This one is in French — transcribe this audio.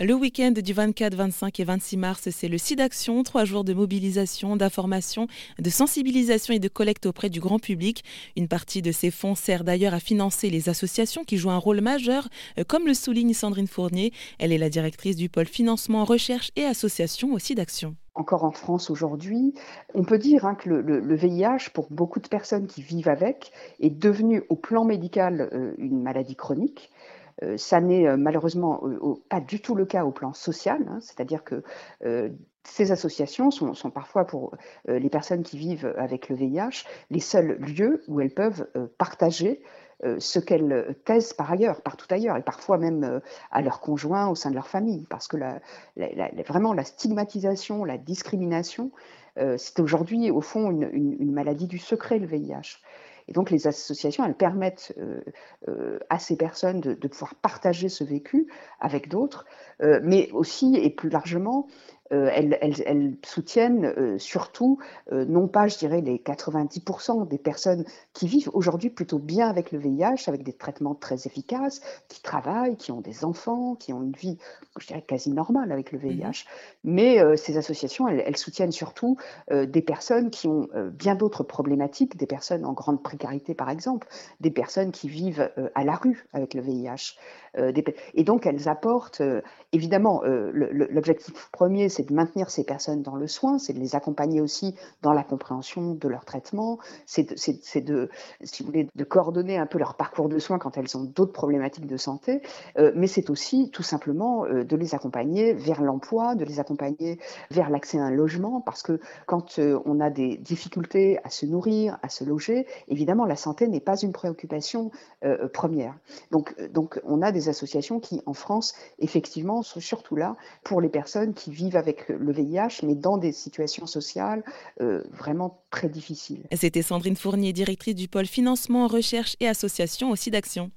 Le week-end du 24, 25 et 26 mars, c'est le SIDAction, trois jours de mobilisation, d'information, de sensibilisation et de collecte auprès du grand public. Une partie de ces fonds sert d'ailleurs à financer les associations qui jouent un rôle majeur, euh, comme le souligne Sandrine Fournier. Elle est la directrice du pôle financement, recherche et association au SIDAction encore en France aujourd'hui, on peut dire hein, que le, VIH, pour beaucoup de personnes qui vivent avec, est devenu au plan médical euh, une maladie chronique. Euh, ça n'est euh, malheureusement pas du tout le cas au plan social, hein. c'est-à-dire que euh, ces associations sont, parfois pour les personnes qui vivent avec le VIH les seuls lieux où elles peuvent partager ce qu'elles taisent par ailleurs, partout ailleurs, et parfois même à leurs conjoints, au sein de leur famille, parce que vraiment la stigmatisation, la discrimination, c'est aujourd'hui au fond une, maladie du secret, le VIH. Et donc les associations, elles permettent euh, euh, à ces personnes de, pouvoir partager ce vécu avec d'autres, euh, mais aussi et plus largement euh, elles, soutiennent euh, surtout, euh, non pas, je dirais, les 90% des personnes qui vivent aujourd'hui plutôt bien avec le VIH, avec des traitements très efficaces, qui travaillent, qui ont des enfants, qui ont une vie, je dirais, quasi normale avec le VIH. Mm-hmm. Mais ces associations, elles, soutiennent surtout des personnes qui ont bien d'autres problématiques, des personnes en grande précarité, par exemple, des personnes qui vivent à la rue avec le VIH. et donc, elles apportent, évidemment, l'objectif premier, c'est de maintenir ces personnes dans le soin, c'est de les accompagner aussi dans la compréhension de leur traitement, c'est de, si de coordonner un peu leur parcours de soins quand elles ont d'autres problématiques de santé, euh, mais c'est aussi tout simplement euh, de les accompagner vers l'emploi, de les accompagner vers l'accès à un logement, parce que quand euh, on a des difficultés à se nourrir, à se loger, évidemment, la santé n'est pas une préoccupation première. Donc, donc, on a des associations qui, en France, effectivement, sont surtout là pour les personnes qui vivent avec le VIH, mais dans des situations sociales euh, vraiment très difficiles. C'était Sandrine Fournier, directrice du pôle financement, recherche et association aussi d'Action.